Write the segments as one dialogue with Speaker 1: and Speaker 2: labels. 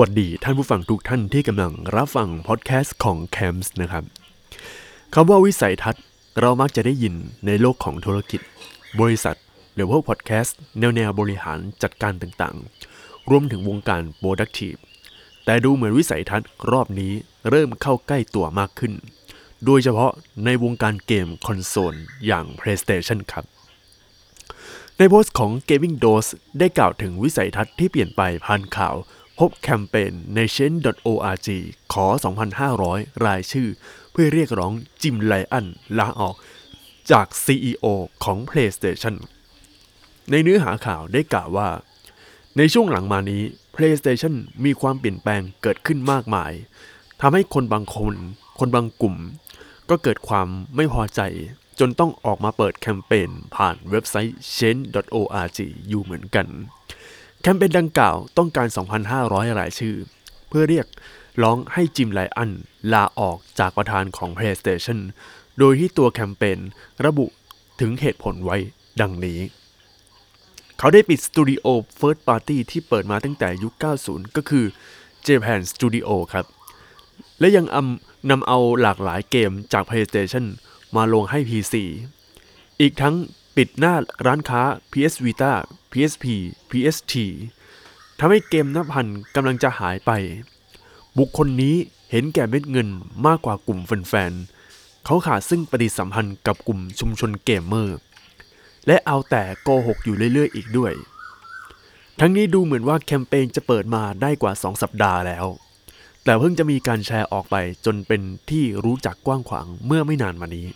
Speaker 1: สวัสดีท่านผู้ฟังทุกท่านที่กำลังรับฟังพอดแคสต์ของ c a m s นะครับคำว่าวิสัยทัศน์เรามักจะได้ยินในโลกของธุรกิจ บริษัท หรือพวกพอดแคสต์แนวแนวบริหารจัดการต่างๆ รวมถึงวงการ productive แต่ดูเหมือนวิสัยทัศน์รอบนี้เริ่มเข้าใกล้ตัวมากขึ้น โดยเฉพาะในวงการเกมคอนโซลอย่าง PlayStation ครับในโพสต์ของ Gaming Dose ได้กล่าวถึงวิสัยทัศน์ที่เปลี่ยนไปผ่านข่าว พบแคมเปญใน Change.org ขอ 2,500 รายชื่อ เพื่อเรียกร้องจิมไลอันลาออก จาก CEO ของ PlayStation ในเนื้อหาข่าวได้กล่าวว่า ในช่วงหลังมานี้ PlayStation มีความเปลี่ยนแปลงเกิดขึ้นมากมายทำให้คนบางคน คนบางกลุ่ม ก็เกิดความไม่พอใจ จนต้องออกมาเปิดแคมเปญผ่านเว็บไซต์ change.org อยู่เหมือนกัน แคมเปญดังกล่าวต้องการ 2,500 รายชื่อ เพื่อเรียกร้องให้จิมไลอันลาออกจากประธานของ PlayStation โดยที่ตัวแคมเปญระบุถึงเหตุผลไว้ดังนี้ เขาได้ปิดสตูดิโอ First Party ที่เปิดมาตั้งแต่ยุค 90 ก็คือ Japan Studio ครับ และยังอำนำเอาหลากหลายเกมจาก PlayStation มาลงให้ PC อีกทั้ง ปิดหน้าร้านค้า PS Vita PSP PST ทำให้เกมนับพันกำลังจะหายไป บุคคลนี้เห็นแก่เม็ดเงินมากกว่ากลุ่มแฟนๆเขาขาดซึ่งปฏิสัมพันธ์กับกลุ่มชุมชนเกมเมอร์ และเอาแต่โกหกอยู่เรื่อยๆอีกด้วย ทั้งนี้ดูเหมือนว่าแคมเปญจะเปิดมาได้กว่า 2 สัปดาห์แล้ว แต่เพิ่งจะมีการแชร์ออกไปจนเป็นที่รู้จักกว้างขวางเมื่อไม่นานมานี้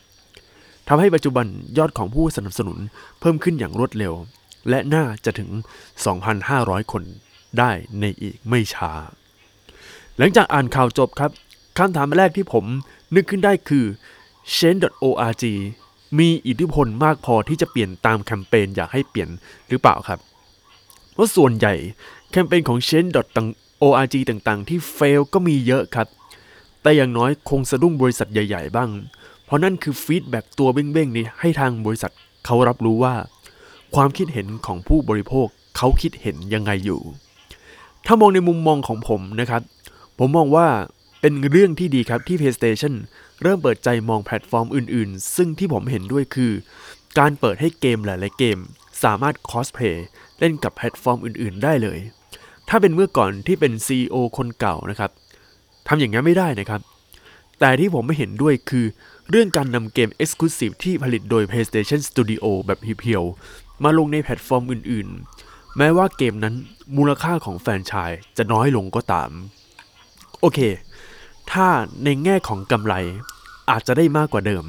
Speaker 1: ทำให้ปัจจุบันยอดของผู้สนับสนุนเพิ่มขึ้นอย่างรวดเร็ว และน่าจะถึง 2,500 คนได้ในอีกไม่ช้า หลังจากอ่านข่าวจบครับคำถามแรกที่ผมนึกขึ้นได้คือ change.org มีอิทธิพลมากพอที่จะเปลี่ยนตามแคมเปญอยากให้เปลี่ยนหรือเปล่าครับ เพราะส่วนใหญ่แคมเปญของ change.org ต่างๆ ที่ fail ก็มีเยอะครับ แต่อย่างน้อยคงสะดุ้งบริษัทใหญ่ ๆ บ้าง เพราะนั่นคือ feedback ตัวเบ้งๆนี้ให้ทางบริษัทเขารับรู้ว่า ความคิดเห็นของผู้บริโภคเขาคิดเห็นยังไงอยู่ ถ้ามองในมุมมองของผมนะครับ ผมมองว่าเป็นเรื่องที่ดีครับที่ PlayStation เริ่มเปิดใจมองแพลตฟอร์มอื่นๆ ซึ่งที่ผมเห็นด้วยคือ การเปิดให้เกมหลายๆเกม สามารถ cross-play เล่นกับแพลตฟอร์มอื่นๆ ได้เลย ถ้าเป็นเมื่อก่อนที่เป็น CEO คนเก่านะครับทำอย่างนั้นไม่ได้นะครับ แต่ที่ผมไม่เห็นด้วยคือ เรื่องการนำเกม Exclusive ที่ผลิตโดย PlayStation Studio แบบ pure ๆมาลงในแพลตฟอร์มอื่นๆ แม้ว่าเกมนั้นมูลค่าของแฟรนไชส์จะน้อยลงก็ตาม โอเค ถ้าในแง่ของกำไรอาจจะได้มากกว่าเดิม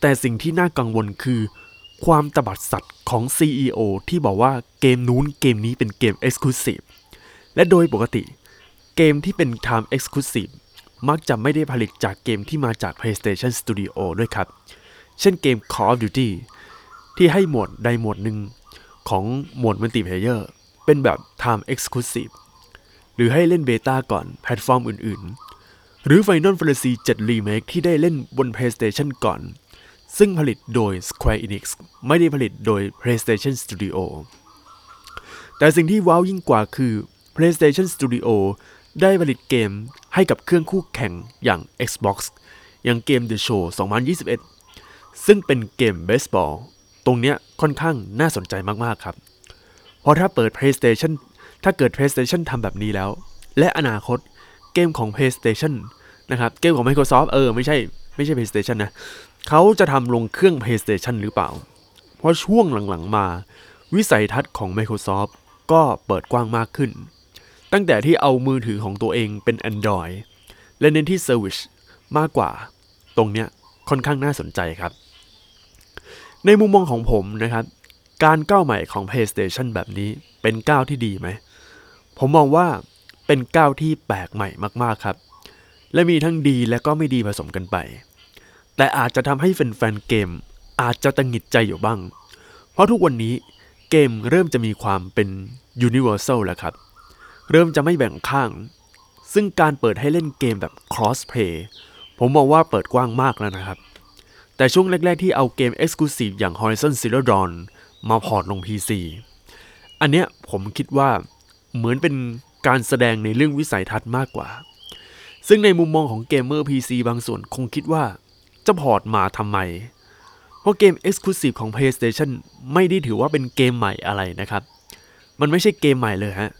Speaker 1: แต่สิ่งที่น่ากังวลคือ ความตระบัดสัตย์ของ CEO ที่บอกว่าเกมนู้นเกมนี้เป็นเกม Exclusive และโดยปกติเกมที่เป็น Time Exclusive มักจะไม่ได้ผลิตจากเกมที่มาจาก PlayStation Studio ด้วยครับ เช่นเกม Call of Duty ที่ให้หมวดใดหมวดหนึ่งของหมวด multiplayer เป็นแบบ Time Exclusive หรือให้เล่น beta ก่อนแพลตฟอร์มอื่นๆ หรือ Final Fantasy 7 Remake ที่ได้เล่นบน PlayStation ก่อน ซึ่งผลิตโดย Square Enix ไม่ได้ผลิตโดย PlayStation Studio แต่สิ่งที่ว้าวยิ่งกว่าคือ PlayStation Studio ได้ผลิตเกมให้กับเครื่องคู่แข่งอย่าง Xbox อย่างเกม The Show 2021 ซึ่งเป็นเกมเบสบอล ตรงเนี้ยค่อนข้างน่าสนใจมากๆครับ เพราะถ้าเปิด PlayStation ถ้าเกิด PlayStation ทำแบบนี้แล้ว และอนาคตเกมของ PlayStation นะครับ เกมของ Microsoft เออ ไม่ใช่ไม่ใช่ PlayStation นะ เขาจะทำลงเครื่อง PlayStation หรือเปล่า เพราะช่วงหลังๆมา วิสัยทัศน์ของ Microsoft ก็เปิดกว้างมากขึ้น ตั้งแต่ที่เอามือถือของตัวเองเป็น Android และเน้นที่ Service มากกว่า ตรงเนี้ยค่อนข้างน่าสนใจครับ ในมุมมองของผมนะครับ การก้าวใหม่ของ PlayStation แบบนี้เป็นก้าวที่ดีไหม ผมมองว่าเป็นก้าวที่แปลกใหม่มาก ๆ ครับ และมีทั้งดีและก็ไม่ดีผสมกันไป แต่อาจจะทำให้แฟนๆเกม อาจจะตังหิดใจอยู่บ้าง เพราะทุกวันนี้เกมเริ่มจะมีความเป็น Universal แล้วครับ เริ่มจะไม่แบ่งข้าง ซึ่งการเปิดให้เล่นเกมแบบ Crossplay ผมมองว่าเปิดกว้างมากแล้วนะครับ แต่ช่วงแรก ๆ ที่เอาเกม Exclusive อย่าง Horizon Zero Dawn มา port ลง PC อันเนี้ยผมคิดว่าเหมือนเป็นการแสดงในเรื่องวิสัยทัศน์มากกว่า ซึ่งในมุมมองของเกมเมอร์ PC บางส่วนคงคิดว่าจะ port มาทำไม เพราะเกม Exclusive ของ PlayStation ไม่ได้ถือว่าเป็นเกมใหม่อะไรนะครับ มันไม่ใช่เกมใหม่เลยฮะ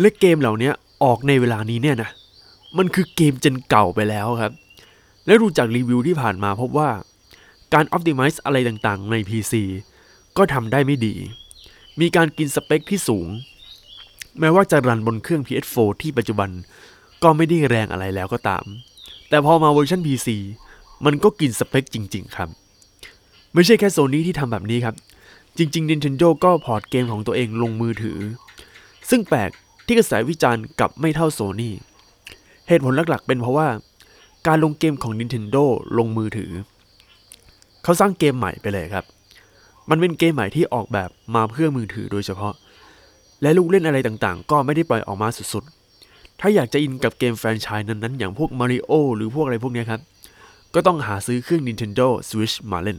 Speaker 1: และเกมเหล่านี้ออกในเวลานี้เนี่ยนะมันคือเกม gen เก่าไปแล้วครับ และดูจากรีวิวที่ผ่านมาพบว่าการ Optimize อะไรต่างๆ ใน PC ก็ทำได้ไม่ดี มีการกินสเปคที่สูง แม้ว่าจะ run บนเครื่อง PS4 ที่ปัจจุบันก็ไม่ได้แรงอะไรแล้วก็ตาม แต่พอมาเวอร์ชัน PC มันก็กินสเปคจริง ๆ ครับ ไม่ใช่แค่โซนี่ที่ทำแบบนี้ครับ จริง ๆ Nintendo ก็ port เกมของตัวเองลงมือถือ ซึ่งแปลก ที่กระแสวิจารณ์กับไม่เท่าโซนี่เหตุผลหลักๆ เป็นเพราะว่า การลงเกมของ Nintendo ลงมือถือ เขาสร้างเกมใหม่ไปเลยครับ มันเป็นเกมใหม่ที่ออกแบบมาเพื่อมือถือโดยเฉพาะ และลูกเล่นอะไรต่างๆ ก็ไม่ได้ปล่อยออกมาสุดๆ ถ้าอยากจะอินกับเกมแฟรนไชส์นั้นๆ อย่างพวก Mario หรือพวกอะไรพวกนี้ครับ ก็ต้องหาซื้อเครื่อง Nintendo Switch มาเล่น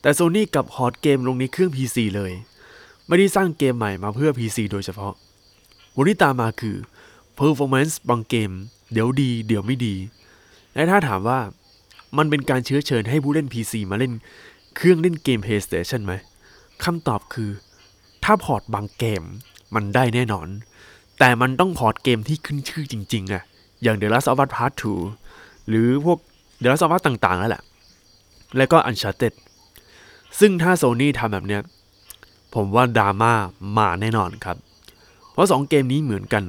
Speaker 1: แต่ Sony กับฮอตเกมลงในเครื่อง PC เลย ไม่ได้สร้างเกมใหม่มาเพื่อ PC โดยเฉพาะ วันที่ตามมาคือ performance บางเกม เดี๋ยวดี เดี๋ยวไม่ดี และถ้าถามว่ามันเป็นการเชื้อเชิญให้ผู้เล่น PC มาเล่นเครื่องเล่นเกม PlayStation ไหมคำตอบคือ ถ้าพอร์ตบางเกมมันได้แน่นอน แต่มันต้องพอร์ตเกมที่ขึ้นชื่อจริงๆอะอย่าง The Last of Us Part 2 หรือพวก The Last of Us ต่างๆนั่นแหละ แล้วก็ Uncharted ซึ่งถ้าโซนี่ทำแบบเนี้ย ผมว่าดราม่ามาแน่นอนครับ เพราะสองเกมนี้เหมือนกัน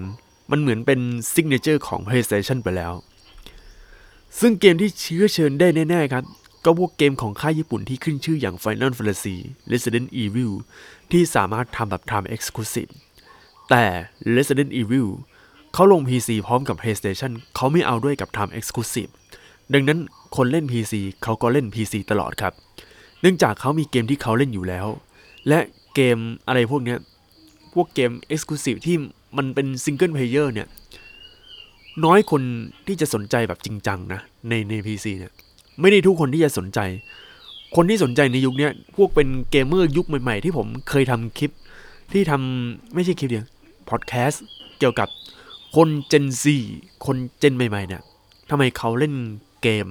Speaker 1: มันเหมือนเป็น signature ของ PlayStation ไปแล้ว ซึ่งเกมที่เชื้อเชิญได้แน่ๆครับ ก็พวกเกมของค่ายญี่ปุ่นที่ขึ้นชื่ออย่าง Final Fantasy Resident Evil ที่สามารถทำแบบ Time Exclusive แต่ Resident Evil เขาลง PC พร้อมกับ PlayStation เขาไม่เอาด้วยกับ Time Exclusive ดังนั้นคนเล่น PC เขาก็เล่น PC ตลอดครับ เนื่องจากเขามีเกมที่เขาเล่นอยู่แล้ว และเกมอะไรพวกนี้ พวกเกม Exclusive ที่มันเป็น Single Player เนี่ย น้อยคนที่จะสนใจแบบจริงจังนะ ในใน PC เนี่ย ไม่ได้ทุกคนที่จะสนใจ คนที่สนใจในยุคนี้พวกเป็นเกมเมอร์ยุคใหม่ๆ ที่ผมเคยทำคลิป ที่ทำไม่ใช่คลิปเดียวพอดแคสต์เกี่ยวกับคน Gen Z คน gen ใหม่ๆเนี่ยทำไมเขาเล่นเกม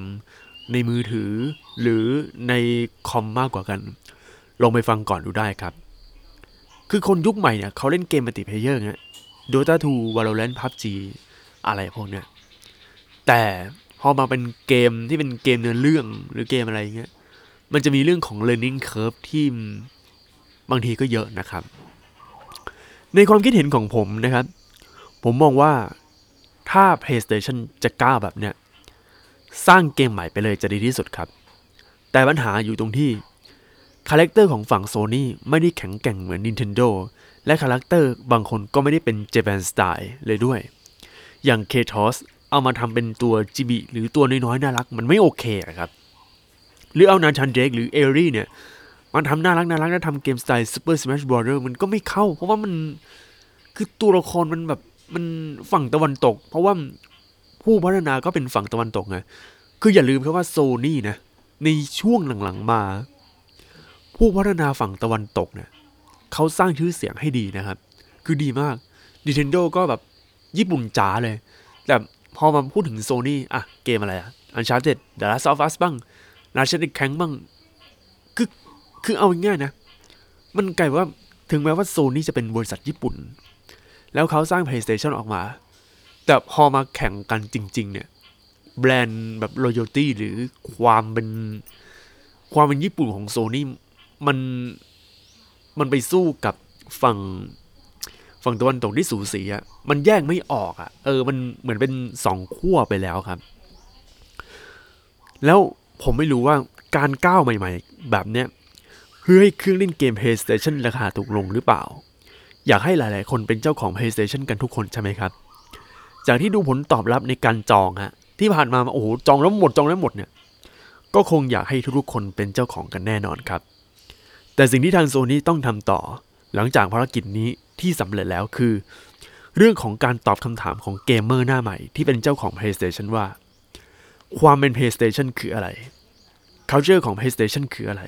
Speaker 1: ในมือถือหรือในคอมมากกว่ากัน ลองไปฟังก่อนดูได้ครับ คือคนยุคใหม่เนี่ยเขาเล่นเกม multiplayer เงี้ย Dota 2 Valorant PUBG อะไรพวกเนี้ยแต่พอมาเป็นเกมที่เป็นเกมเนื้อเรื่องหรือเกมอะไรเงี้ยมันจะมีเรื่องของ learning curve ที่บางทีก็เยอะนะครับ ในความคิดเห็นของผมนะครับ ผมมองว่าถ้า PlayStation จะกล้าแบบเนี้ยสร้างเกมใหม่ไปเลยจะดีที่สุดครับ แต่ปัญหาอยู่ตรงที่ character ของฝั่ง Sony ไม่ได้แข็งแกร่งเหมือน Nintendo และ character บางคนก็ไม่ได้เป็น Japan Style เลยด้วย อย่าง Kratos เอามาทำเป็นตัวจิบิหรือตัวน้อยๆน่ารักมันไม่โอเคครับ หรือเอานาชันเดกหรือเอรี่เนี่ยมันทำน่ารักน่ารักแล้วทำเกมสไตล์ Super Smash Bros. มันก็ไม่เข้า เพราะว่ามันคือตัวละครมันแบบมันฝั่งตะวันตก เพราะว่าผู้พัฒนาก็เป็นฝั่งตะวันตกไงคืออย่าลืมครับว่าโซนี่นะในช่วงหลังๆมา ผู้พัฒนาฝั่งตะวันตกเนี่ยเขาสร้างชื่อเสียงให้ดีนะครับ คือดีมาก Nintendo ก็แบบญี่ปุ่นจ๋าเลย แต่พอมาพูดถึงโซนี่อะเกมอะไรอะ Uncharted The Last of Us บ้าง Ratchet Clank บ้าง คือ คือเอาง่ายๆนะ มันกลายว่าถึงแม้ว่าโซนี่จะเป็นบริษัทญี่ปุ่น แล้วเขาสร้าง PlayStation ออกมา แต่พอมาแข่งกันจริง ๆ เนี่ย แบรนด์แบบ loyalty หรือความเป็น ความเป็นญี่ปุ่นของโซนี่ มันมันไปสู้กับฝั่งฝั่งตะวันตกที่สูสีอะมันแยกไม่ออกอะเออ มันเหมือนเป็นสองขั้วไปแล้วครับ แล้วผมไม่รู้ว่าการก้าวใหม่ ๆ แบบเนี้ยเพื่อให้เครื่องเล่นเกม PlayStation ราคาถูกลงหรือเปล่า อยากให้หลายๆ คนเป็นเจ้าของ PlayStation กันทุกคนใช่ไหมครับ จากที่ดูผลตอบรับในการจองฮะที่ผ่านมาโอ้โหจองแล้วหมดจองแล้วหมดเนี่ย ก็คงอยากให้ทุกๆคนเป็นเจ้าของกันแน่นอนครับ แต่สิ่งที่ทางโซนี่ต้องทำต่อ หลังจากภารกิจนี้ที่สำเร็จแล้วคือ เรื่องของการตอบคำถามของเกมเมอร์หน้าใหม่ที่เป็นเจ้าของ PlayStation ว่า ความเป็น PlayStation คืออะไร culture ของ PlayStation คืออะไร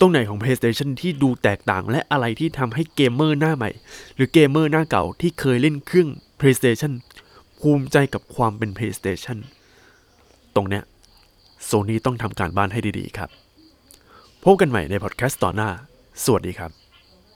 Speaker 1: ตรงไหนของ PlayStation ที่ดูแตกต่างและอะไรที่ทำให้เกมเมอร์หน้าใหม่ หรือเกมเมอร์หน้าเก่าที่เคยเล่นเครื่อง PlayStation ภูมิใจกับความเป็น PlayStation ตรงเนี้ยโซนี่ต้องทำการบ้านให้ดีๆครับ พบกันใหม่ในพอดแคสต์ต่อนหน้า สวัสดีครับ